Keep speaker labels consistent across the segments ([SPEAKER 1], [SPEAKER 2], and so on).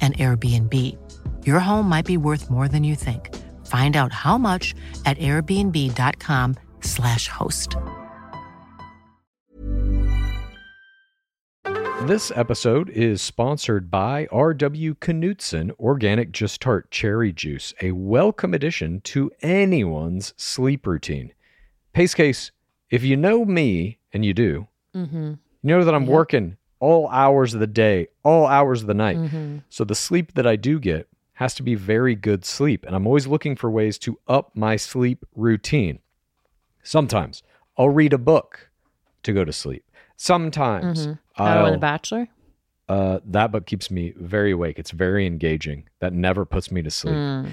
[SPEAKER 1] an Airbnb. Your home might be worth more than you think. Find out how much at airbnb.com/slash host.
[SPEAKER 2] This episode is sponsored by R.W. Knudsen Organic Just Tart Cherry Juice, a welcome addition to anyone's sleep routine. Pace case, if you know me, and you do,
[SPEAKER 1] Mm-hmm.
[SPEAKER 2] you know that I'm
[SPEAKER 1] Yep.
[SPEAKER 2] working all hours of the day, all hours of the night.
[SPEAKER 1] Mm-hmm.
[SPEAKER 2] So the sleep that I do get has to be very good sleep. And I'm always looking for ways to up my sleep routine. Sometimes I'll read a book to go to sleep. Sometimes
[SPEAKER 1] Mm-hmm.
[SPEAKER 2] I'll,
[SPEAKER 1] The Bachelor?
[SPEAKER 2] uh, that book keeps me very awake. It's very engaging. That never puts me to sleep.
[SPEAKER 1] Mm.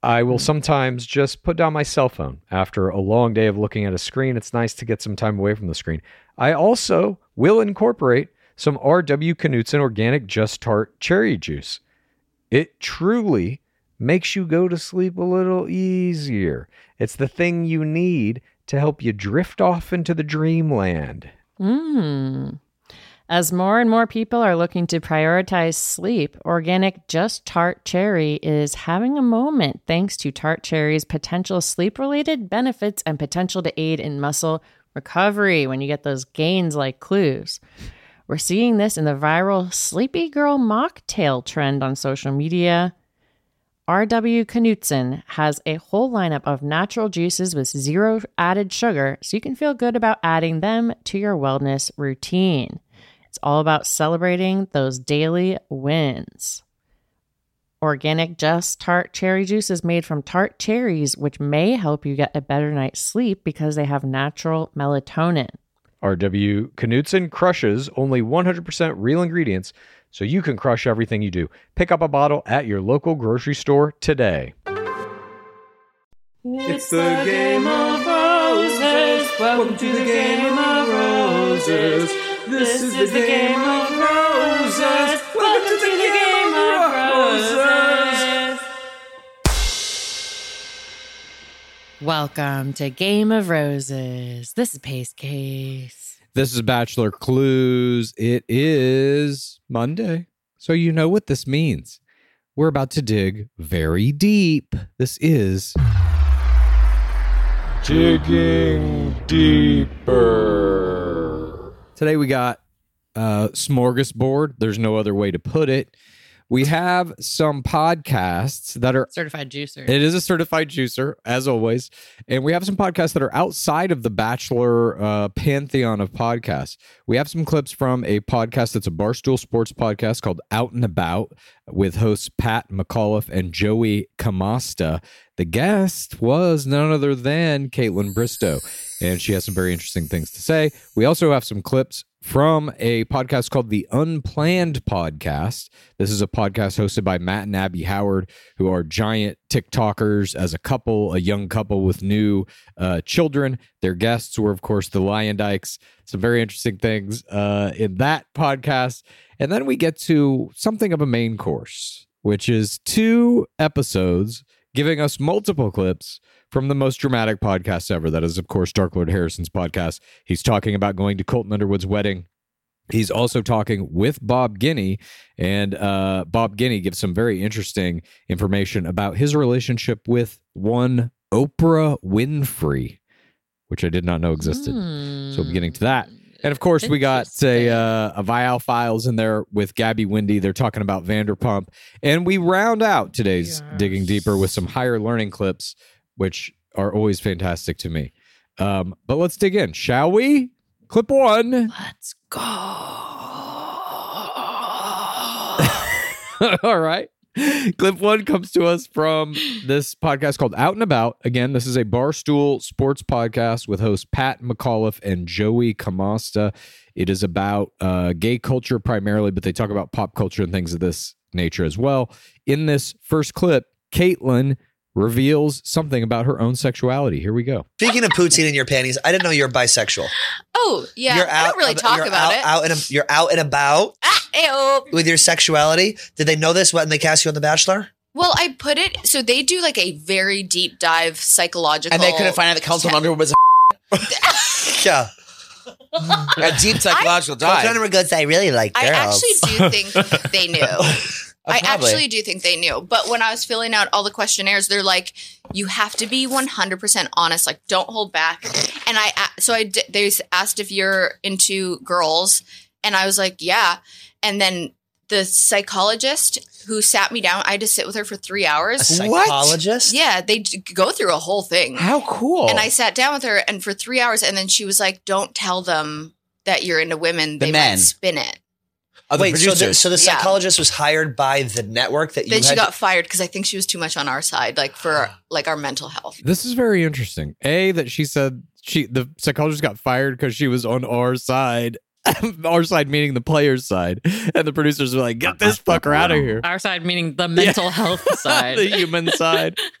[SPEAKER 2] I will sometimes just put down my cell phone after a long day of looking at a screen. It's nice to get some time away from the screen. I also will incorporate some R.W. Knudsen organic Just Tart cherry juice. It truly makes you go to sleep a little easier. It's the thing you need to help you drift off into the dreamland.
[SPEAKER 1] Mm. As more and more people are looking to prioritize sleep, organic Just Tart Cherry is having a moment thanks to Tart Cherry's potential sleep related benefits and potential to aid in muscle recovery when you get those gains like clues. We're seeing this in the viral Sleepy Girl mocktail trend on social media. RW Knudsen has a whole lineup of natural juices with zero added sugar, so you can feel good about adding them to your wellness routine. It's all about celebrating those daily wins. Organic Just Tart Cherry Juice is made from tart cherries, which may help you get a better night's sleep because they have natural melatonin.
[SPEAKER 2] RW Knudsen crushes only 100% real ingredients, so you can crush everything you do. Pick up a bottle at your local grocery store today.
[SPEAKER 3] It's the game of roses. Welcome to the game of roses. This is the game of roses. Welcome to the game of roses.
[SPEAKER 1] Welcome to Game of Roses. This is Pace Case.
[SPEAKER 4] This is Bachelor Clues. It is Monday. So you know what this means. We're about to dig very deep. This is
[SPEAKER 2] Digging deeper.
[SPEAKER 4] today we got uh smorgasbord. There's no other way to put it. We have some podcasts that are
[SPEAKER 1] Certified juicer.
[SPEAKER 4] It is a certified juicer, as always. And we have some podcasts that are outside of the Bachelor uh, pantheon of podcasts. We have some clips from a podcast that's a Barstool Sports podcast called Out and About with hosts Pat McAuliffe and Joey Camasta. The guest was none other than Kaitlyn Bristowe, and she has some very interesting things to say. We also have some clips from a podcast called The Unplanned Podcast. This is a podcast hosted by Matt and Abby Howard, who are giant TikTokers as a couple, a young couple with new uh, children. Their guests were, of course, the Luyendyks. Some very interesting things uh, in that podcast. And then we get to something of a main course, which is two episodes giving us multiple clips from the most dramatic podcast ever. That is, of course, Dark Lord Harrison's podcast. He's talking about going to Colton Underwood's wedding. He's also talking with Bob Guiney, and uh, Bob Guiney gives some very interesting information about his relationship with one Oprah Winfrey, which I did not know existed. So we'll be getting to that. And of course, we got a uh, a Viall Files in there with Gabby Windey. They're talking about Vanderpump, and we round out today's digging deeper with some higher learning clips, which are always fantastic to me. Um, but let's dig in, shall we? Clip one.
[SPEAKER 1] Let's go.
[SPEAKER 4] All right. Clip one comes to us from this podcast called Out and About. Again, this is a Barstool sports podcast with hosts Pat McAuliffe and Joey Camasta. It is about uh, gay culture primarily, but they talk about pop culture and things of this nature as well. In this first clip, Caitlin reveals something about her own sexuality. Here we go.
[SPEAKER 5] Speaking of poutine in your panties, I didn't know you're bisexual.
[SPEAKER 6] Oh, yeah.
[SPEAKER 5] you're
[SPEAKER 6] I don't really talk
[SPEAKER 5] you're
[SPEAKER 6] about
[SPEAKER 5] out,
[SPEAKER 6] it.
[SPEAKER 5] Out and you're out and about
[SPEAKER 6] Ew.
[SPEAKER 5] with your sexuality. Did they know this when they cast you on The Bachelor?
[SPEAKER 6] Well, I put it so they do like a very deep dive psychological.
[SPEAKER 7] And they couldn't find out that Colton Underwood was
[SPEAKER 5] Yeah.
[SPEAKER 7] a, a deep psychological
[SPEAKER 5] Colton
[SPEAKER 7] dive.
[SPEAKER 5] Underwood goes, I really like
[SPEAKER 6] I
[SPEAKER 5] girls.
[SPEAKER 6] actually do think they knew. Uh, I
[SPEAKER 7] probably.
[SPEAKER 6] actually do think they knew. But when I was filling out all the questionnaires, they're like, you have to be 100% honest. Like, don't hold back. And I, a- so I, di- they asked if you're into girls. And I was like, yeah. And then the psychologist who sat me down, I had to sit with her for three
[SPEAKER 5] a
[SPEAKER 6] hours.
[SPEAKER 5] psychologist?
[SPEAKER 6] Yeah, they go through a whole thing.
[SPEAKER 7] How cool.
[SPEAKER 6] And I sat down with her and for three hours, and then she was like, "Don't tell them that you're into women.
[SPEAKER 7] The
[SPEAKER 6] They
[SPEAKER 7] men.
[SPEAKER 6] might spin it."
[SPEAKER 7] Oh, Other
[SPEAKER 5] Wait, so the, so the
[SPEAKER 6] Yeah.
[SPEAKER 5] psychologist was hired by the network that you
[SPEAKER 6] Then she
[SPEAKER 5] had
[SPEAKER 6] got fired because I think she was too much on our side, like for like our mental health.
[SPEAKER 4] This is very interesting. A that she said she the psychologist got fired because she was on our side. our side meaning the players' side, and the producers were like, "Get this fucker out of here."
[SPEAKER 1] Our side meaning the mental health side.
[SPEAKER 4] the human side.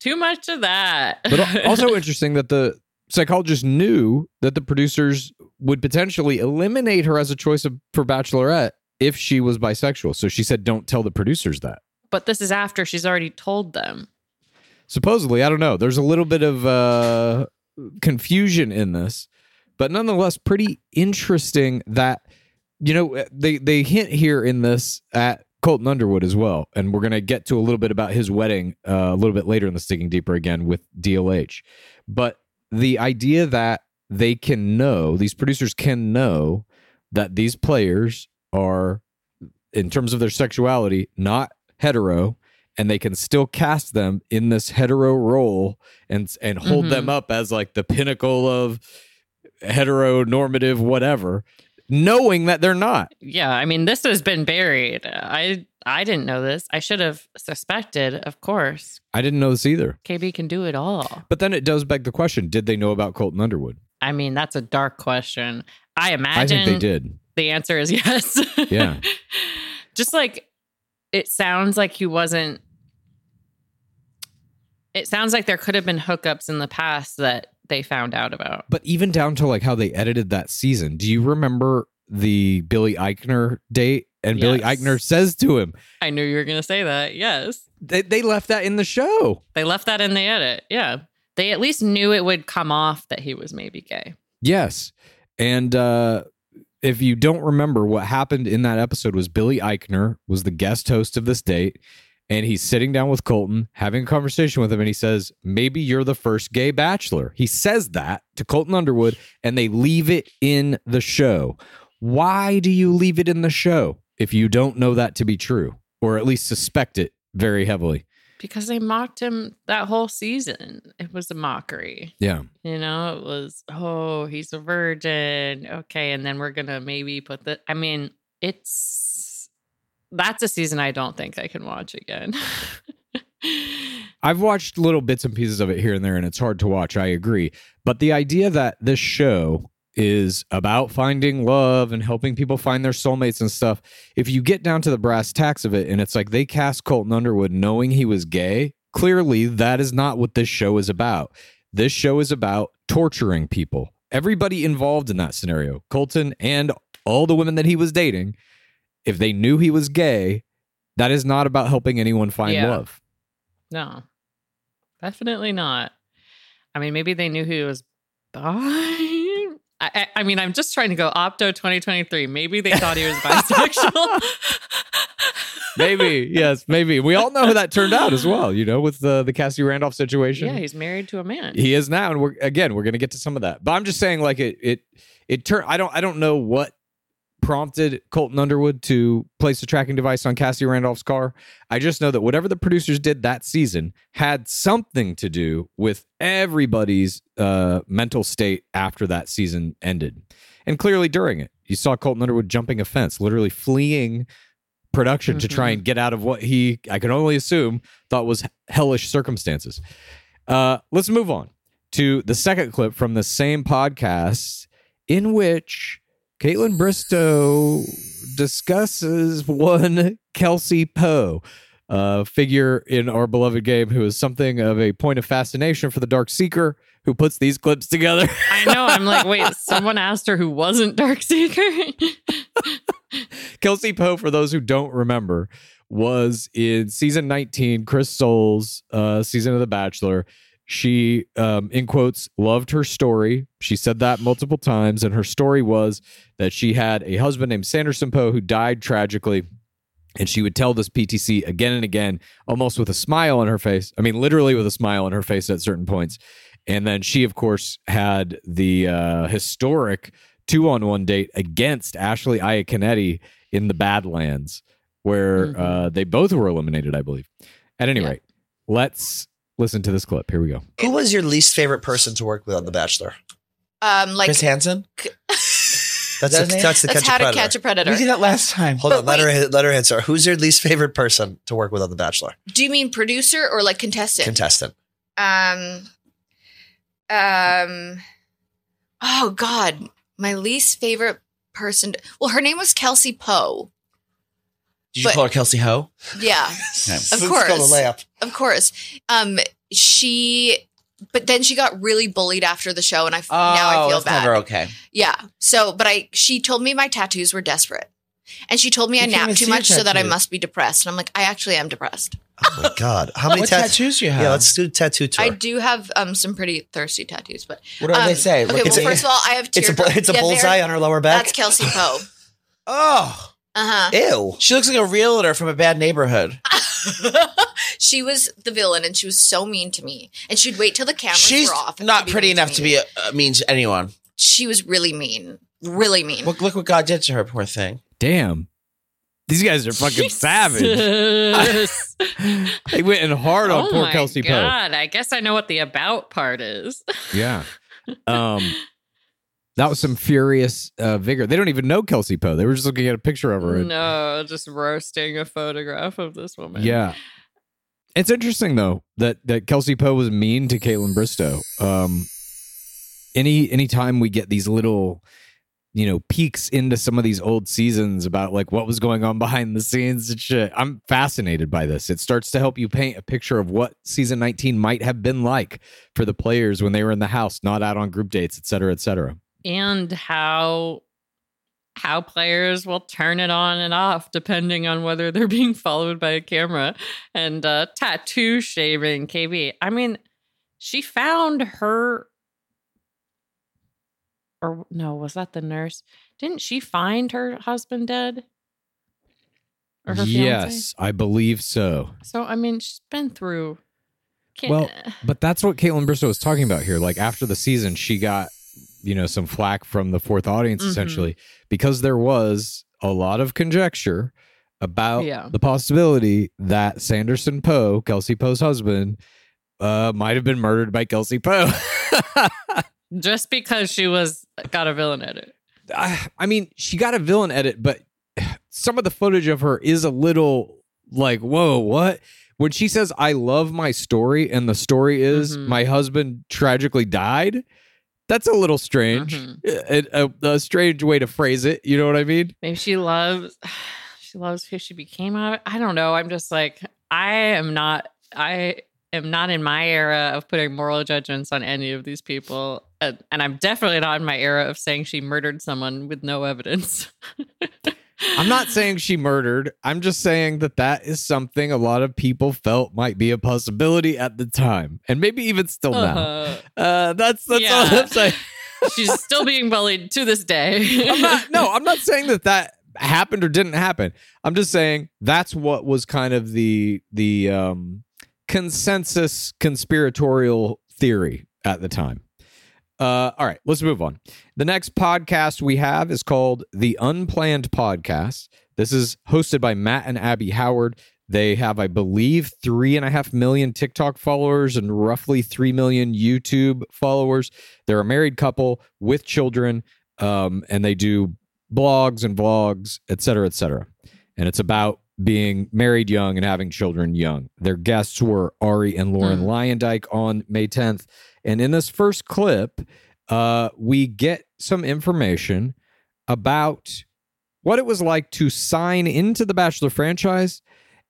[SPEAKER 1] Too much of that.
[SPEAKER 4] But also interesting that the psychologist knew that the producers would potentially eliminate her as a choice of, for Bachelorette if she was bisexual. So she said, "Don't tell the producers that."
[SPEAKER 1] but this is after she's already told them.
[SPEAKER 4] supposedly i don't know there's a little bit of uh confusion in this but nonetheless pretty interesting that you know they they hint here in this at colton underwood as well and we're going to get to a little bit about his wedding uh, a little bit later in the sticking deeper again with dlh but the idea that they can know these producers can know that these players are in terms of their sexuality not hetero and they can still cast them in this hetero role and and hold
[SPEAKER 1] Mhm.
[SPEAKER 4] them up as like the pinnacle of heteronormative whatever knowing that they're not
[SPEAKER 1] Yeah, I mean, this has been buried. I I didn't know this. I should have suspected, of course.
[SPEAKER 4] i didn't know this either
[SPEAKER 1] KB can do it all.
[SPEAKER 4] but then it does beg the question did they know about colton underwood
[SPEAKER 1] I mean, that's a dark question. I
[SPEAKER 4] i
[SPEAKER 1] imagine
[SPEAKER 4] think they did
[SPEAKER 1] the answer is yes.
[SPEAKER 4] Yeah.
[SPEAKER 1] Just like it sounds like he wasn't it sounds like there could have been hookups in the past that they found out about.
[SPEAKER 4] but even down to like how they edited that season do you remember the billy eichner date and billy eichner says to him
[SPEAKER 1] I knew you were going to say that. Yes.
[SPEAKER 4] they, they left that in the show
[SPEAKER 1] They left that in the edit. Yeah. They at least knew it would come off that he was maybe gay.
[SPEAKER 4] Yes. And uh if you don't remember what happened in that episode was Billy Eichner was the guest host of this date and he's sitting down with Colton having a conversation with him and he says, "Maybe you're the first gay bachelor." He says that to Colton Underwood and they leave it in the show. Why do you leave it in the show if you don't know that to be true or at least suspect it very heavily?
[SPEAKER 1] Because they mocked him that whole season. It was a mockery.
[SPEAKER 4] Yeah.
[SPEAKER 1] You know, it was, oh, he's a virgin. Okay. And then we're going to maybe put the, I mean, it's, that's a season I don't think I can watch again.
[SPEAKER 4] I've watched little bits and pieces of it here and there, and it's hard to watch. I agree. But the idea that this show is about finding love and helping people find their soulmates and stuff, if you get down to the brass tacks of it, and it's like they cast Colton Underwood knowing he was gay, clearly that is not what this show is about. This show is about torturing people. Everybody involved in that scenario, Colton and all the women that he was dating, if they knew he was gay, that is not about helping anyone find
[SPEAKER 1] Yeah.
[SPEAKER 4] love.
[SPEAKER 1] no, definitely not. I mean, maybe they knew he was bi. I, I, I mean, I'm just trying to go Opto 2023. Maybe they thought he was bisexual.
[SPEAKER 4] Maybe, yes, maybe. We all know how that turned out as well, you know, with the the Cassie Randolph situation.
[SPEAKER 1] yeah, he's married to a man.
[SPEAKER 4] he is now, and we're again, we're gonna get to some of that. But I'm just saying, like it it it turned I don't I don't know what prompted Colton Underwood to place a tracking device on Cassie Randolph's car. I just know that whatever the producers did that season had something to do with everybody's uh mental state after that season ended. And clearly during it, you saw Colton Underwood jumping a fence, literally fleeing production to try and get out of what he, I can only assume, thought was hellish circumstances. Uh, let's move on to the second clip from the same podcast in which Kaitlyn Bristowe discusses one Kelsey Poe, a figure in our beloved game who is something of a point of fascination for the Dark Seeker who puts these clips together.
[SPEAKER 1] I know. I'm like, wait, someone asked her who wasn't Dark Seeker.
[SPEAKER 4] Kelsey Poe, for those who don't remember, was in season 19, Chris Soules' uh, season of The Bachelor. She, um, in quotes, loved her story. She said that multiple times. And her story was that she had a husband named Sanderson Poe who died tragically. And she would tell this PTC again and again, almost with a smile on her face. I mean, literally with a smile on her face at certain points. And then she, of course, had the uh, historic two on one date against Ashley Iaconetti in the Badlands, where
[SPEAKER 1] Mhm.
[SPEAKER 4] uh, they both were eliminated, I believe. At any
[SPEAKER 1] Yeah.
[SPEAKER 4] rate, let's listen to this clip. Here we go.
[SPEAKER 5] Who was your least favorite person to work with on The Bachelor?
[SPEAKER 6] Um, like
[SPEAKER 7] Chris Hansen.
[SPEAKER 5] That's
[SPEAKER 7] that
[SPEAKER 5] the, that's the
[SPEAKER 6] that's
[SPEAKER 5] catch
[SPEAKER 6] how
[SPEAKER 5] a
[SPEAKER 6] to catch a predator.
[SPEAKER 7] We did that last time.
[SPEAKER 5] Hold
[SPEAKER 6] But
[SPEAKER 5] on, let her let her answer. Who's your least favorite person to work with on The Bachelor?
[SPEAKER 6] Do you mean producer or like contestant?
[SPEAKER 5] Contestant.
[SPEAKER 6] um, um, oh God, my least favorite person. To, well, her name was Kelsey Poe.
[SPEAKER 7] Did you
[SPEAKER 6] But-
[SPEAKER 7] call her Kelsey Ho?
[SPEAKER 6] Yeah,
[SPEAKER 7] Nice.
[SPEAKER 6] Of
[SPEAKER 5] It's
[SPEAKER 6] course.
[SPEAKER 5] called a layup.
[SPEAKER 6] of course. Um, she, but then she got really bullied after the show, and I now I feel
[SPEAKER 7] Oh, that's
[SPEAKER 6] bad.
[SPEAKER 7] never okay.
[SPEAKER 6] Yeah. So, but I, she told me my tattoos were desperate. And she told me I
[SPEAKER 7] You can't
[SPEAKER 6] nap too much so that I must be depressed. And I'm like, I actually am depressed.
[SPEAKER 5] Oh my god! How many
[SPEAKER 7] What
[SPEAKER 5] tat-
[SPEAKER 7] tattoos you have?
[SPEAKER 5] Yeah, let's do a tattoo tour.
[SPEAKER 6] I do have um some pretty thirsty tattoos, but
[SPEAKER 7] What do
[SPEAKER 6] um,
[SPEAKER 7] they say?
[SPEAKER 6] Okay,
[SPEAKER 7] Look
[SPEAKER 6] well,
[SPEAKER 7] at the-
[SPEAKER 6] first of all, I have
[SPEAKER 5] it's a it's a
[SPEAKER 6] Yeah,
[SPEAKER 5] bullseye on her lower back.
[SPEAKER 6] That's Kelsey Poe.
[SPEAKER 7] oh,
[SPEAKER 6] Uh huh.
[SPEAKER 5] Ew.
[SPEAKER 7] she looks like a realtor from a bad neighborhood.
[SPEAKER 6] she was the villain, and she was so mean to me. And she'd wait till the cameras
[SPEAKER 7] She's
[SPEAKER 6] were off. and
[SPEAKER 7] not
[SPEAKER 6] she'd be
[SPEAKER 7] pretty
[SPEAKER 6] mean
[SPEAKER 7] enough to
[SPEAKER 6] me.
[SPEAKER 7] be uh, mean to anyone.
[SPEAKER 6] She was really mean, really mean.
[SPEAKER 7] Look, look what God did to her, poor thing.
[SPEAKER 4] Damn. These guys are fucking savage. They went in hard on
[SPEAKER 1] oh
[SPEAKER 4] poor
[SPEAKER 1] my
[SPEAKER 4] Kelsey Poe.
[SPEAKER 1] God. I guess I know what the about part is.
[SPEAKER 4] Yeah. Um, that was some furious uh, vigor. They don't even know Kelsey Poe. They were just looking at a picture of her. and-
[SPEAKER 1] No, just roasting a photograph of this woman.
[SPEAKER 4] Yeah. It's interesting though that that Kelsey Poe was mean to Kaitlyn Bristowe. Um, any anytime we get these little, you know, peeks into some of these old seasons about like what was going on behind the scenes and shit, I'm fascinated by this. It starts to help you paint a picture of what season 19 might have been like for the players when they were in the house, not out on group dates, et cetera, et cetera.
[SPEAKER 1] And how how players will turn it on and off depending on whether they're being followed by a camera. And uh tattoo shaving, KB. I mean, she found her or no, was that the nurse? Didn't she find her husband dead? Or her fiance?
[SPEAKER 4] Yes, I believe so.
[SPEAKER 1] So I mean, she's been through. Can't,
[SPEAKER 4] Well, But that's what Kaitlyn Bristowe was talking about here. Like after the season, she got, you know, some flack from the fourth audience
[SPEAKER 1] Mhm.
[SPEAKER 4] essentially because there was a lot of conjecture about
[SPEAKER 1] Yeah.
[SPEAKER 4] the possibility that Sanderson Poe, Kelsey Poe's husband, uh, might have been murdered by Kelsey Poe.
[SPEAKER 1] just because she was got a villain at it.
[SPEAKER 4] I, I mean, she got a villain edit, but some of the footage of her is a little like, whoa, what? When she says, I love my story, and the story is
[SPEAKER 1] Mhm.
[SPEAKER 4] my husband tragically died, that's a little strange.
[SPEAKER 1] Mhm.
[SPEAKER 4] A, a- a strange way to phrase it. You know what I mean?
[SPEAKER 1] Maybe she loves she loves who she became out of. I don't know. I'm just like I am not I am not in my era of putting moral judgments on any of these people. And, and I'm definitely not in my era of saying she murdered someone with no evidence.
[SPEAKER 4] I'm not saying she murdered. I'm just saying that that is something a lot of people felt might be a possibility at the time, and maybe even still now.
[SPEAKER 1] Uh,
[SPEAKER 4] that's that's all I'm saying.
[SPEAKER 1] she's still being bullied to this day.
[SPEAKER 4] I'm not. No, I'm not saying that that happened or didn't happen. I'm just saying that's what was kind of the the um, consensus conspiratorial theory at the time. Uh, all right, let's move on. The next podcast we have is called The Unplanned Podcast. This is hosted by Matt and Abby Howard. They have, I believe, three and a half million TikTok followers and roughly three million YouTube followers. They're a married couple with children, um, and they do blogs and vlogs, et cetera, et cetera. And it's about being married young and having children young. Their guests were Arie and Lauren Luyendyk on May 10th. And in this first clip, uh, we get some information about what it was like to sign into the Bachelor franchise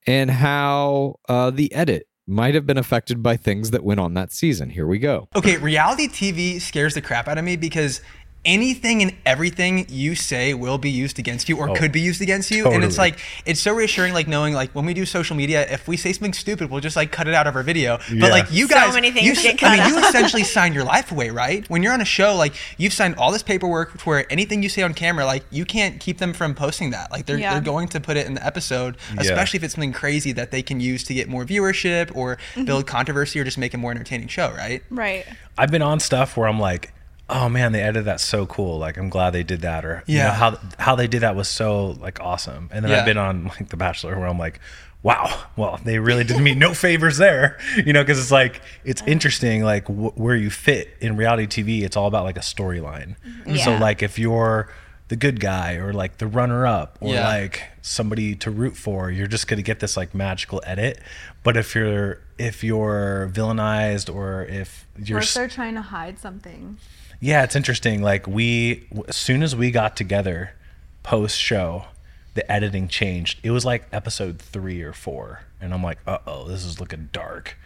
[SPEAKER 4] and how uh, the edit might have been affected by things that went on that season. Here we go.
[SPEAKER 8] Okay, reality TV scares the crap out of me because anything and everything you say will be used against you or could be used against you and it's like it's so reassuring like knowing like when we do social media if we say something stupid we'll just like cut it out of our video
[SPEAKER 9] Yeah.
[SPEAKER 8] but like you
[SPEAKER 9] So
[SPEAKER 8] guys
[SPEAKER 10] many things
[SPEAKER 8] you,
[SPEAKER 10] get
[SPEAKER 8] i mean
[SPEAKER 10] cut
[SPEAKER 8] you essentially signed your life away right when you're on a show like you've signed all this paperwork to where anything you say on camera like you can't keep them from posting that like they're,
[SPEAKER 10] Yeah.
[SPEAKER 8] they're going to put it in the episode especially if it's something crazy that they can use to get more viewership or
[SPEAKER 10] Mm-hmm.
[SPEAKER 8] build controversy or just make a more entertaining show right
[SPEAKER 10] Right.
[SPEAKER 9] I've been on stuff where I'm like, oh man, they edited that so cool. Like I'm glad they did that, or you
[SPEAKER 8] Yeah.
[SPEAKER 9] know, how how they did that was so like awesome. And then
[SPEAKER 8] Yeah.
[SPEAKER 9] I've been on like The Bachelor where I'm like, wow, well they really did me no favors there, you know, because it's like it's interesting like wh- where you fit in reality TV. It's all about like a storyline. Mm-hmm.
[SPEAKER 10] Yeah.
[SPEAKER 9] So like if you're the good guy or like the runner up or
[SPEAKER 8] Yeah.
[SPEAKER 9] like somebody to root for you're just going to get this like magical edit but if you're if you're villainized or if you're
[SPEAKER 11] Or if they're trying to hide something.
[SPEAKER 9] Yeah, it's interesting. Like we, as soon as we got together, post show, the editing changed. It was like episode three or four, and I'm like, uh oh, this is looking dark.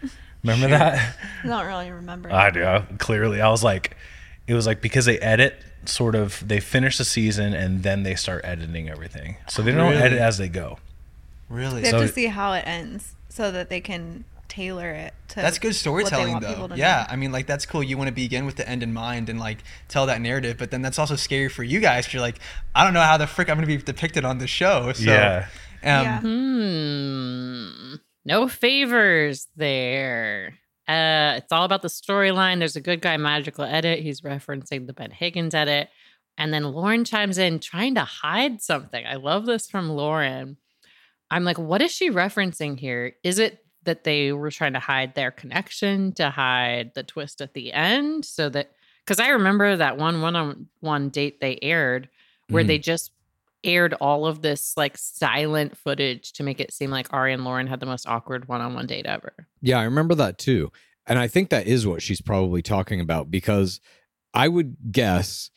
[SPEAKER 9] Remember that?
[SPEAKER 11] I don't really remember.
[SPEAKER 9] I do clearly. I was like, it was like because they edit sort of they finish the season and then they start editing everything, so they don't
[SPEAKER 8] Really?
[SPEAKER 9] edit as they go.
[SPEAKER 8] really
[SPEAKER 11] they have
[SPEAKER 9] So-
[SPEAKER 11] to see how it ends so that they can tailor it to
[SPEAKER 8] That's good
[SPEAKER 11] what they
[SPEAKER 8] storytelling,
[SPEAKER 11] want
[SPEAKER 8] though.
[SPEAKER 11] to
[SPEAKER 8] Yeah,
[SPEAKER 11] know.
[SPEAKER 8] I mean, like that's cool. You want to begin with the end in mind and like tell that narrative, but then that's also scary for you guys. you you're like, I don't know how the frick I'm going to be depicted on the show. So,
[SPEAKER 9] Yeah.
[SPEAKER 8] um,
[SPEAKER 11] Yeah.
[SPEAKER 1] Hmm. No favors there. Uh, it's all about the storyline. There's a good guy magical edit. He's referencing the Ben Higgins edit. And then Lauren chimes in trying to hide something. I love this from Lauren. I'm like, what is she referencing here? Is it that they were trying to hide their connection, to hide the twist at the end? So that, because I remember that one one on one date they aired where
[SPEAKER 4] Mhm.
[SPEAKER 1] they just aired all of this like silent footage to make it seem like Arie and Lauren had the most awkward one on one date ever.
[SPEAKER 4] Yeah, I remember that too. And I think that is what she's probably talking about because I would guess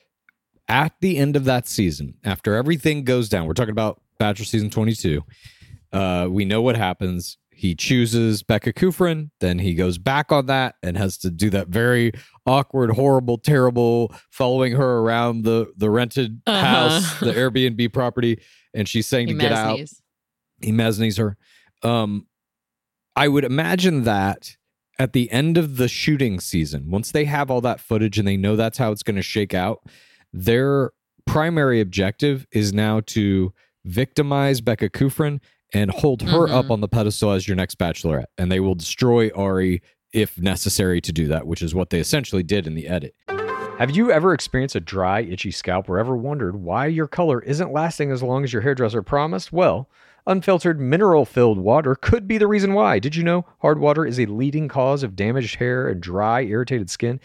[SPEAKER 4] at the end of that season, after everything goes down, we're talking about Bachelor season 22. Uh, we know what happens. He chooses Becca Kufrin, then he goes back on that and has to do that very awkward, horrible, terrible following her around the the rented
[SPEAKER 1] Uh-huh.
[SPEAKER 4] house, the Airbnb property, and she's saying
[SPEAKER 1] He
[SPEAKER 4] to get out he mesnies her. Um, I would imagine that at the end of the shooting season, once they have all that footage and they know that's how it's going to shake out, their primary objective is now to victimize Becca Kufrin and hold her up
[SPEAKER 1] Mhm.
[SPEAKER 4] on the pedestal as your next bachelorette. And they will destroy Arie if necessary to do that, which is what they essentially did in the edit.
[SPEAKER 2] Have you ever experienced a dry, itchy scalp or ever wondered why your color isn't lasting as long as your hairdresser promised? Well, unfiltered mineral filled water could be the reason why. Did you know hard water is a leading cause of damaged hair and dry, irritated skin?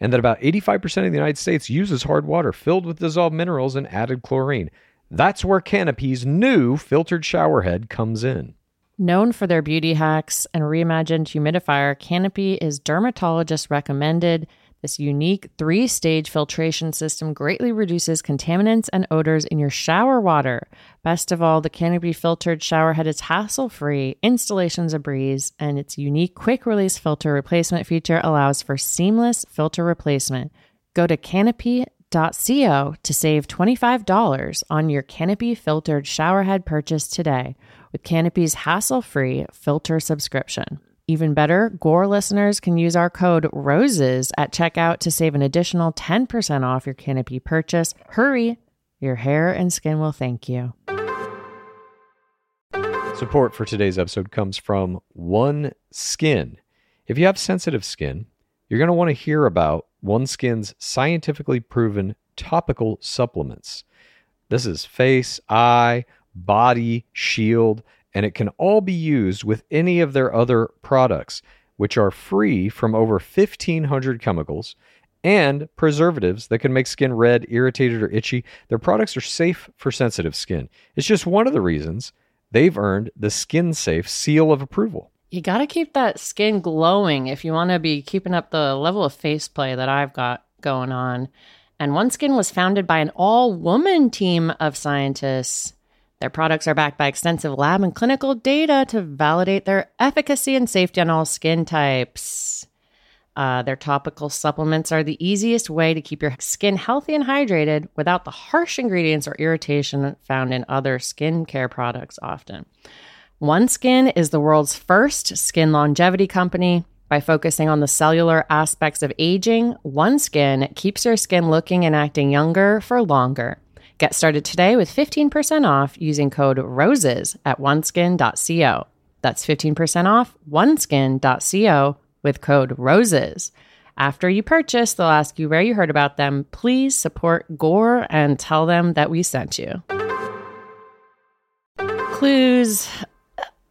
[SPEAKER 2] And that about 85% of the United States uses hard water filled with dissolved minerals and added chlorine. That's where Canopy's new filtered shower head comes in.
[SPEAKER 1] Known for their beauty hacks and reimagined humidifier, Canopy is dermatologist recommended. This unique three stage filtration system greatly reduces contaminants and odors in your shower water. Best of all, the Canopy filtered shower head is hassle free, installation's a breeze, and its unique quick release filter replacement feature allows for seamless filter replacement. Go to canopy.co to save $25 on your Canopy filtered shower head purchase today with Canopy's hassle free filter subscription. Even better, Gore listeners can use our code ROSES at checkout to save an additional 10% off your Canopy purchase. Hurry! Your hair and skin will thank you.
[SPEAKER 2] Support for today's episode comes from One Skin. If you have sensitive skin, you're going to want to hear about One Skin's scientifically proven topical supplements. This is face, eye, body, shield, and it can all be used with any of their other products, which are free from over 1,500 chemicals and preservatives that can make skin red, irritated, or itchy. Their products are safe for sensitive skin. It's just one of the reasons they've earned the Skin Safe seal of approval.
[SPEAKER 1] You got to keep that skin glowing if you want to be keeping up the level of face play that I've got going on. And OneSkin was founded by an all woman team of scientists. Their products are backed by extensive lab and clinical data to validate their efficacy and safety on all skin types. Uh, their topical supplements are the easiest way to keep your skin healthy and hydrated without the harsh ingredients or irritation found in other skincare products often. OneSkin is the world's first skin longevity company. By focusing on the cellular aspects of aging, OneSkin keeps your skin looking and acting younger for longer. Get started today with 15% off using code ROSES at oneskin.co. That's 15% off oneskin.co with code ROSES. After you purchase, they'll ask you where you heard about them. Please support Gore and tell them that we sent you. Clues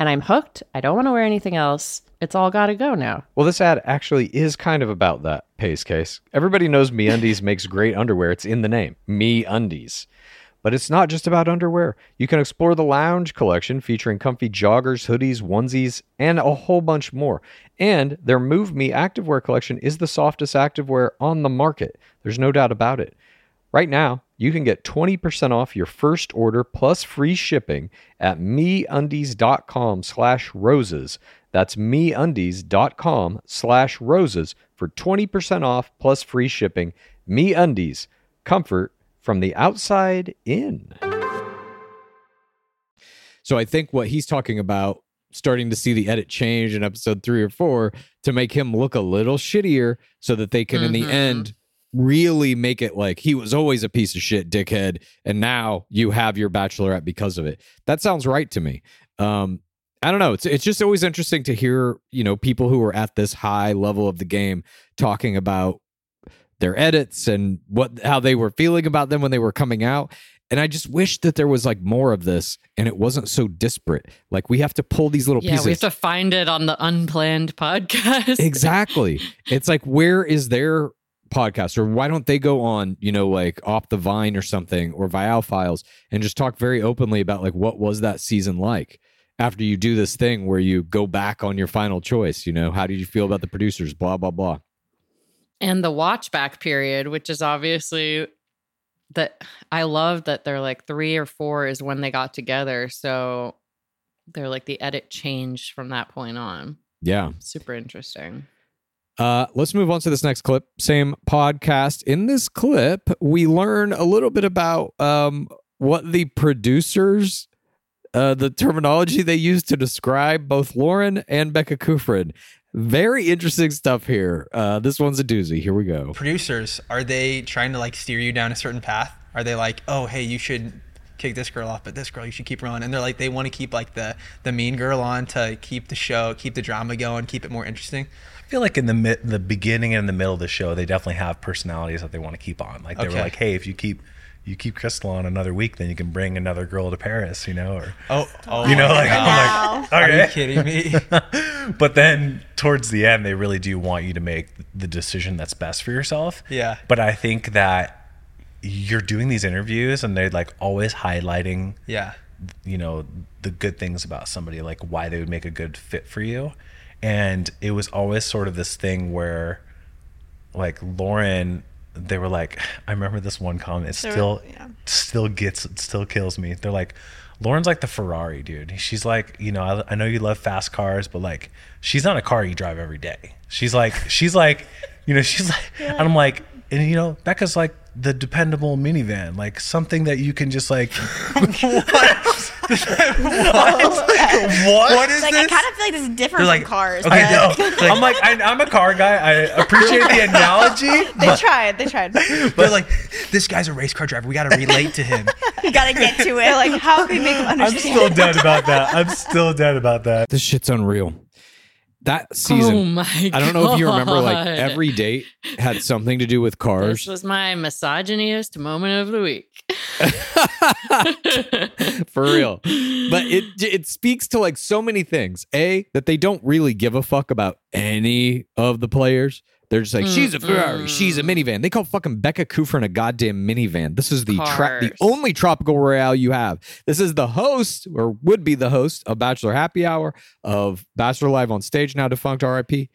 [SPEAKER 1] And I'm hooked. I don't want to wear anything else. It's all got to go now.
[SPEAKER 2] Well, this ad actually is kind of about that pace case. Everybody knows MeUndies makes great underwear. It's in the name, MeUndies. But it's not just about underwear. You can explore the lounge collection featuring comfy joggers, hoodies, onesies, and a whole bunch more. And their Move Me activewear collection is the softest activewear on the market. There's no doubt about it. Right now, you can get 20% off your first order plus free shipping at meundies.com slash roses. That's meundies.com slash roses for 20% off plus free shipping. MeUndies, comfort from the outside in.
[SPEAKER 4] So I think what he's talking about, starting to see the edit change in episode three or four to make him look a little shittier so that they can, in the
[SPEAKER 1] Mhm.
[SPEAKER 4] end, really make it like he was always a piece of shit dickhead and now you have your bachelorette because of it. That sounds right to me. Um I don't know. It's it's just always interesting to hear, you know, people who are at this high level of the game talking about their edits and what how they were feeling about them when they were coming out. And I just wish that there was like more of this and it wasn't so disparate. Like we have to pull these little
[SPEAKER 1] Yeah,
[SPEAKER 4] pieces.
[SPEAKER 1] we have to find it on the unplanned podcast.
[SPEAKER 4] exactly. It's like where is their podcast or why don't they go on, you know, like off the vine or something or Viall Files and just talk very openly about like what was that season like? After you do this thing where you go back on your final choice, you know, how did you feel about the producers? Blah blah blah.
[SPEAKER 1] and the watch back period, which is obviously that I love that they're like three or four is when they got together. So they're like the edit changed from that point on.
[SPEAKER 4] Yeah.
[SPEAKER 1] Super interesting.
[SPEAKER 4] Uh, let's move on to this next clip. Same podcast. In this clip, we learn a little bit about um, what the producers, uh, the terminology they use to describe both Lauren and Becca Kufrin. Very interesting stuff here. Uh, this one's a doozy. Here we go.
[SPEAKER 8] Producers, are they trying to like steer you down a certain path? Are they like, oh, hey, you should kick this girl off, but this girl you should keep her on? And they're like, they want to keep like the the mean girl on to keep the show, keep the drama going, keep it more interesting.
[SPEAKER 9] I feel like in the mid, the beginning and the middle of the show, they definitely have personalities that they want to keep on. Like they were
[SPEAKER 8] Okay.
[SPEAKER 9] like, "Hey, if you keep you keep Krystal on another week, then you can bring another girl to Paris," you know, or
[SPEAKER 8] Oh, oh,
[SPEAKER 9] you know,
[SPEAKER 8] my
[SPEAKER 9] like
[SPEAKER 8] God.
[SPEAKER 9] I'm like,
[SPEAKER 8] Are you kidding me?
[SPEAKER 9] but then towards the end, they really do want you to make the decision that's best for yourself.
[SPEAKER 8] Yeah.
[SPEAKER 9] But I think that you're doing these interviews and they're like always highlighting
[SPEAKER 8] Yeah.
[SPEAKER 9] you know the good things about somebody like why they would make a good fit for you and it was always sort of this thing where like lauren they were like i remember this one comment it still
[SPEAKER 11] yeah.
[SPEAKER 9] still gets still kills me they're like lauren's like the ferrari dude she's like you know I, I know you love fast cars but like she's not a car you drive every day she's like she's like you know, she's like, and I'm like, and you know, Becca's like the dependable minivan, like something that you can just like. what?
[SPEAKER 8] What is
[SPEAKER 11] like I
[SPEAKER 8] this?
[SPEAKER 11] kind of feel like this is different
[SPEAKER 9] They're
[SPEAKER 11] from
[SPEAKER 9] like,
[SPEAKER 11] cars.
[SPEAKER 9] Okay,
[SPEAKER 11] but-
[SPEAKER 9] no. I'm like, I, I'm a car guy. I appreciate the analogy.
[SPEAKER 11] they tried. They tried.
[SPEAKER 8] They're like, this guy's a race car driver. We got to relate to him.
[SPEAKER 11] You gotta get to it. Like, how can we make them
[SPEAKER 9] I'm still dead about that. I'm still dead about that.
[SPEAKER 4] This shit's unreal. That oh season,
[SPEAKER 1] Oh my
[SPEAKER 4] I don't know if you remember, like every date had something to do with cars.
[SPEAKER 1] This was my misogynist moment of the week.
[SPEAKER 4] for real. But it it speaks to like so many things. A that they don't really give a fuck about any of the players. They're just like mm, she's a Ferrari, mm. she's a minivan. They call fucking Becca Kufrin a goddamn minivan. This is the tra- the only tropical royale you have. This is the host or would be the host of Bachelor Happy Hour of Bachelor Live on Stage now defunct RIP.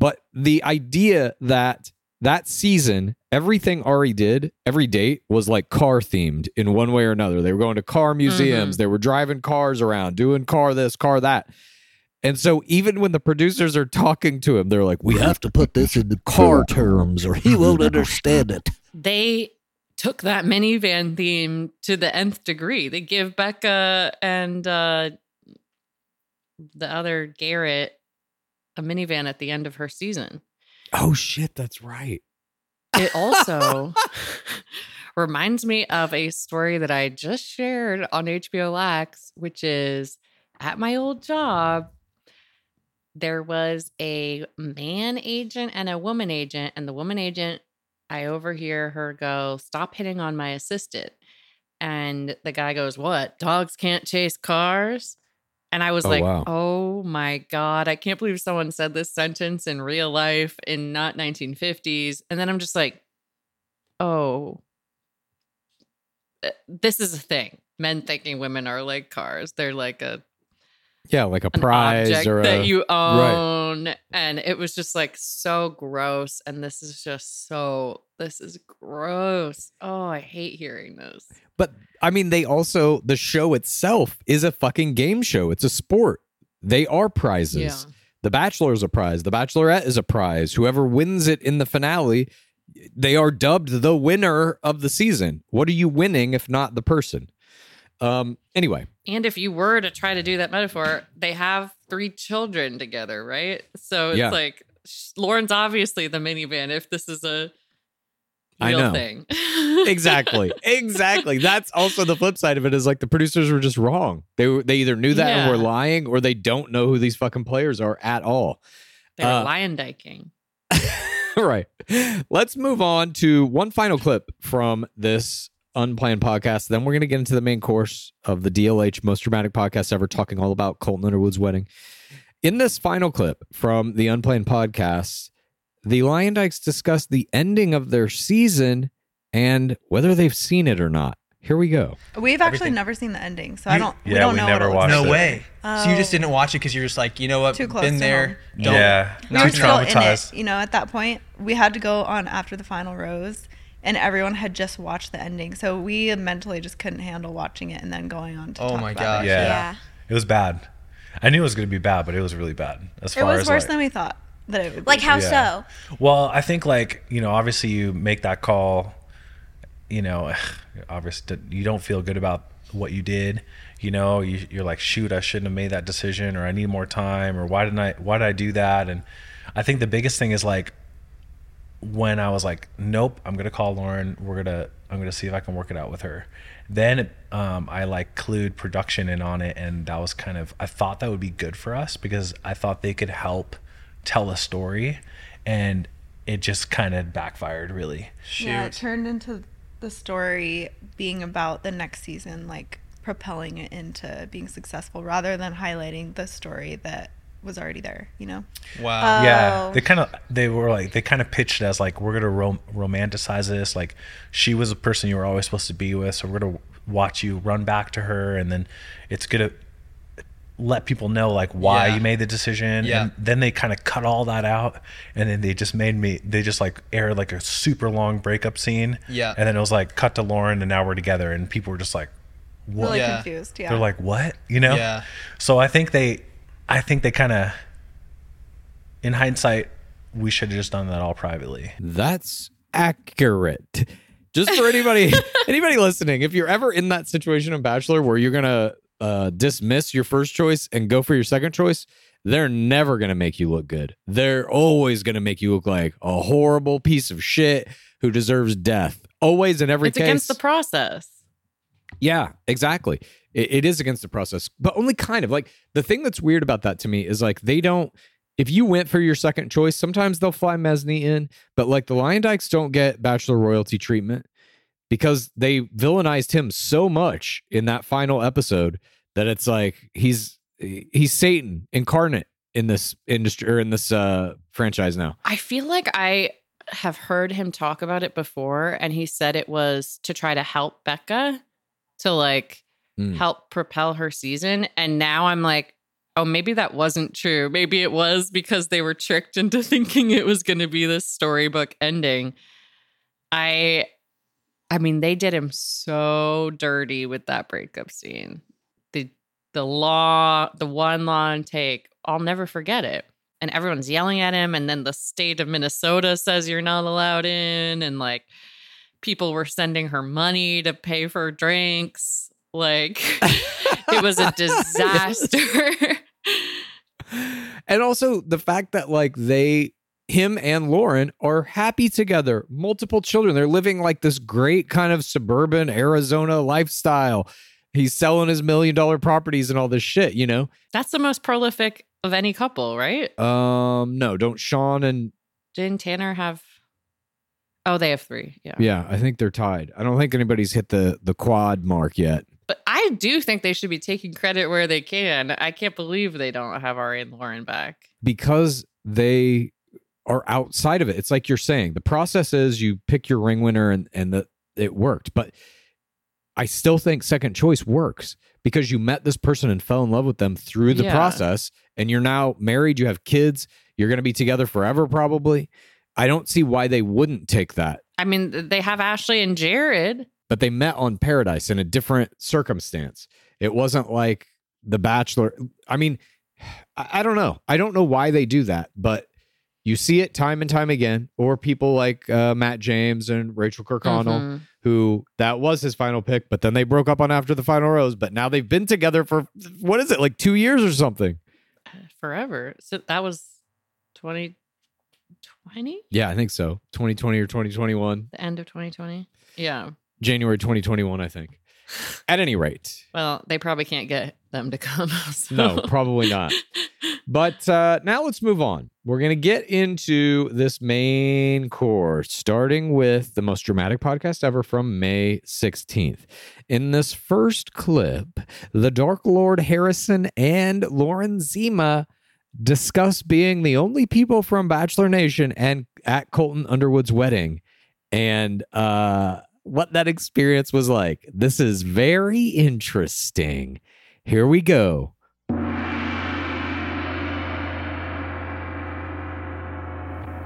[SPEAKER 4] But the idea that that season, everything Arie did, every date was like car themed in one way or another. They were going to car mm-hmm. museums, they were driving cars around, doing car this, car that. And so even when the producers are talking to him, they're like, "We have to put this in the car terms, or he won't understand it."
[SPEAKER 1] they took that minivan theme to the nth degree. They give Becca and uh, the other Garrett a minivan at the end of her season.
[SPEAKER 4] Oh shit, that's right.
[SPEAKER 1] It also reminds me of a story that I just shared on HBO Max, which is at my old job. There was a man agent and a woman agent, and the woman agent, I overhear her go, Stop hitting on my assistant. And the guy goes, What? Dogs can't chase cars? And I was
[SPEAKER 4] Oh,
[SPEAKER 1] like,
[SPEAKER 4] wow.
[SPEAKER 1] Oh my God, I can't believe someone said this sentence in real life in not 1950s. And then I'm just like, Oh, uh, this is a thing. Men thinking women are like cars. They're like a
[SPEAKER 4] Yeah, like a prize or a,
[SPEAKER 1] that you
[SPEAKER 4] right.
[SPEAKER 1] own and it was just like so gross and this is just so this is gross oh i hate hearing this
[SPEAKER 4] But I mean, they also the show itself is a fucking game show. It's a sport. They are prizes.
[SPEAKER 1] Yeah.
[SPEAKER 4] The Bachelor is a prize. The Bachelorette is a prize. Whoever wins it in the finale, they are dubbed the winner of the season. What are you winning if not the person? Um. Anyway,
[SPEAKER 1] and if you were to try to do that metaphor they have three children together right so it's
[SPEAKER 4] Yeah.
[SPEAKER 1] like lauren's obviously the minivan if this is a
[SPEAKER 4] I know.
[SPEAKER 1] thing
[SPEAKER 4] exactly, exactly. That's also the flip side of it. Is like the producers were just wrong. They were, they either knew that and were lying, or they don't know who these fucking players are at all.
[SPEAKER 1] they're
[SPEAKER 4] Uh,
[SPEAKER 1] lion diking
[SPEAKER 4] right. Let's move on to one final clip from this unplanned podcast. Then we're going to get into the main course of the DLH most dramatic podcast ever, talking all about Colton Underwood's wedding. In this final clip from the unplanned podcast, the Luyendyks discuss the ending of their season and whether they've seen it or not. Here we go.
[SPEAKER 11] We've actually
[SPEAKER 8] Everything-
[SPEAKER 11] never seen the ending, so I don't. we
[SPEAKER 9] yeah,
[SPEAKER 11] don't
[SPEAKER 9] we
[SPEAKER 11] know
[SPEAKER 9] never
[SPEAKER 11] what it looks
[SPEAKER 9] watched
[SPEAKER 8] No
[SPEAKER 9] it.
[SPEAKER 8] way. So you just
[SPEAKER 11] Oh.
[SPEAKER 8] didn't watch it because you're just like, you know what?
[SPEAKER 11] Too close
[SPEAKER 8] Been
[SPEAKER 11] to
[SPEAKER 8] there.
[SPEAKER 11] home.
[SPEAKER 8] Don't.
[SPEAKER 9] Yeah.
[SPEAKER 11] we were
[SPEAKER 9] Too
[SPEAKER 11] still in
[SPEAKER 9] traumatized.
[SPEAKER 11] it. You know, at that point, we had to go on after the final rose, and everyone had just watched the ending, so we mentally just couldn't handle watching it and then going on to.
[SPEAKER 8] Oh
[SPEAKER 11] talk
[SPEAKER 8] my
[SPEAKER 11] about
[SPEAKER 8] gosh.
[SPEAKER 11] it.
[SPEAKER 9] Yeah.
[SPEAKER 11] yeah.
[SPEAKER 9] It was bad. I knew it was going to be bad, but it was really bad. As
[SPEAKER 11] It
[SPEAKER 9] far
[SPEAKER 11] was
[SPEAKER 9] as
[SPEAKER 11] worse
[SPEAKER 9] like,
[SPEAKER 11] than we thought that it would.
[SPEAKER 10] Like how
[SPEAKER 9] Yeah.
[SPEAKER 10] so?
[SPEAKER 9] Well, I think like you know, obviously you make that call. You know, obviously you don't feel good about what you did. You know, you, you're like, shoot, I shouldn't have made that decision, or I need more time, or why didn't I? Why did I do that? And I think the biggest thing is like when I was like, nope, I'm gonna call Lauren. We're gonna, I'm gonna see if I can work it out with her. Then um, I like clued production in on it, and that was kind of I thought that would be good for us because I thought they could help tell a story, and it just kind of backfired really.
[SPEAKER 11] Yeah, it turned into the story being about the next season, like propelling it into being successful rather than highlighting the story that was already there, you know?
[SPEAKER 8] Wow.
[SPEAKER 9] Yeah,
[SPEAKER 11] Oh.
[SPEAKER 9] they kind of they were like they kind of pitched it as like we're gonna rom- romanticize this. Like she was a person you were always supposed to be with, so we're gonna watch you run back to her, and then it's gonna let people know like why
[SPEAKER 8] Yeah.
[SPEAKER 9] you made the decision.
[SPEAKER 8] Yeah.
[SPEAKER 9] And then they kind of cut all that out, and then they just made me. They just like aired like a super long breakup scene.
[SPEAKER 8] Yeah.
[SPEAKER 9] And then it was like cut to Lauren, and now we're together, and people were just like, what?
[SPEAKER 11] Really
[SPEAKER 8] Yeah.
[SPEAKER 11] confused. Yeah.
[SPEAKER 9] They're like, what? You know?
[SPEAKER 8] Yeah.
[SPEAKER 9] So I think they, I think they kind of, in hindsight, we should have just done that all privately.
[SPEAKER 4] That's accurate. Just for anybody anybody listening, if you're ever in that situation in Bachelor where you're gonna uh, dismiss your first choice and go for your second choice, they're never gonna make you look good. They're always gonna make you look like a horrible piece of shit who deserves death. Always in every
[SPEAKER 1] it's
[SPEAKER 4] case.
[SPEAKER 1] against the process.
[SPEAKER 4] Yeah, exactly. It, it is against the process, but only kind of. Like the thing that's weird about that to me is like they don't. If you went for your second choice, sometimes they'll fly Mesney in, but like the Luyendyks don't get Bachelor royalty treatment because they villainized him so much in that final episode that it's like he's he's Satan incarnate in this industry or in this uh franchise now.
[SPEAKER 1] I feel like I have heard him talk about it before, and he said it was to try to help Becca to like
[SPEAKER 4] Mm.
[SPEAKER 1] help propel her season. And now I'm like, oh, maybe that wasn't true. Maybe it was because they were tricked into thinking it was going to be this storybook ending. I, I mean, they did him so dirty with that breakup scene. The the law, the one long take. I'll never forget it. And everyone's yelling at him, and then the state of Minnesota says you're not allowed in, and like people were sending her money to pay for drinks. Like it was a disaster.
[SPEAKER 4] and also the fact that like they him and Lauren are happy together, multiple children. They're living like this great kind of suburban Arizona lifestyle. He's selling his million dollar properties and all this shit, you know?
[SPEAKER 1] That's the most prolific of any couple, right?
[SPEAKER 4] Um, no, don't Sean and
[SPEAKER 1] Didn't Tanner have? Oh, they have three. Yeah.
[SPEAKER 4] yeah, I think they're tied. I don't think anybody's hit the the quad mark yet.
[SPEAKER 1] But I do think they should be taking credit where they can. I can't believe they don't have Arie and Lauren back.
[SPEAKER 4] because they are outside of it. It's like you're saying the process is you pick your ring winner and and the it worked, but I still think second choice works because you met this person and fell in love with them through the
[SPEAKER 1] Yeah.
[SPEAKER 4] process and you're now married, you have kids, you're going to be together forever probably. I don't see why they wouldn't take that.
[SPEAKER 1] I mean, they have Ashley and Jared.
[SPEAKER 4] But they met on Paradise in a different circumstance. It wasn't like The Bachelor. I mean, I, I don't know. I don't know why they do that, but you see it time and time again. Or people like uh, Matt James and Rachel Kirkconnell,
[SPEAKER 1] Mhm.
[SPEAKER 4] who that was his final pick, but then they broke up on after the final rose. But now they've been together for what is it, like two years or something?
[SPEAKER 1] forever. So that was 2020,
[SPEAKER 4] Yeah, I think so. 2020 or 2021,
[SPEAKER 1] the end of 2020. Yeah.
[SPEAKER 4] January 2021, I think. At any rate,
[SPEAKER 1] Well, they probably can't get them to come. so-
[SPEAKER 4] No, probably not. But uh, now let's move on. We're going to get into this main course, starting with the most dramatic podcast ever from May 16th. In this first clip, the Dark Lord Harrison and Lauren Zima discuss being the only people from Bachelor Nation and at Colton Underwood's wedding and uh, what that experience was like. This is very interesting. Here we go.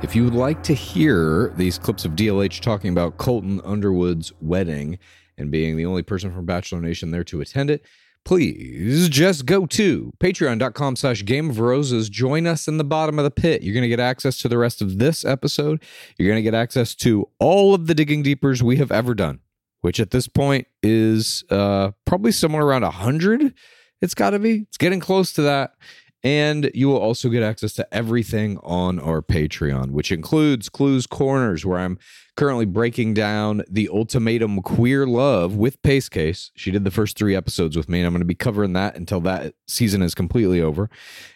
[SPEAKER 4] If you would like to hear these clips of DLH talking about Colton Underwood's wedding and being the only person from Bachelor Nation there to attend it, please just go to patreon.com slash game of roses. Join us in the bottom of the pit. You're going to get access to the rest of this episode. You're going to get access to all of the digging deepers we have ever done, which at this point is uh, probably somewhere around 100. It's got to be. It's getting close to that. And you will also get access to everything on our Patreon, which includes Clues Corners, where I'm currently breaking down the ultimatum queer love with Pace Case. She did the first three episodes with me, and I'm going to be covering that until that season is completely over.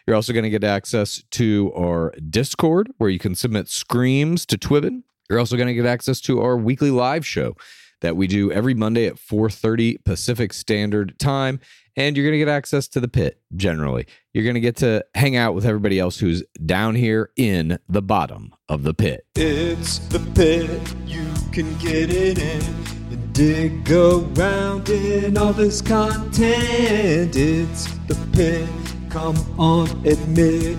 [SPEAKER 4] You're also going to get access to our Discord, where you can submit screams to Twibbin. You're also going to get access to our weekly live show that we do every Monday at 4:30 Pacific Standard Time and you're going to get access to the pit generally. You're going to get to hang out with everybody else who's down here in the bottom of the pit.
[SPEAKER 10] It's the pit, you can get it in dig around in all this content. It's the pit, come on, admit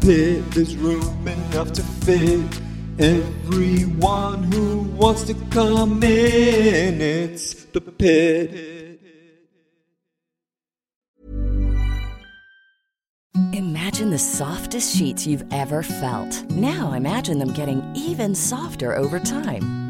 [SPEAKER 10] pit. There's room enough to fit everyone who wants to come in. It's the pit.
[SPEAKER 12] Imagine the softest sheets you've ever felt. Now imagine them getting even softer over time.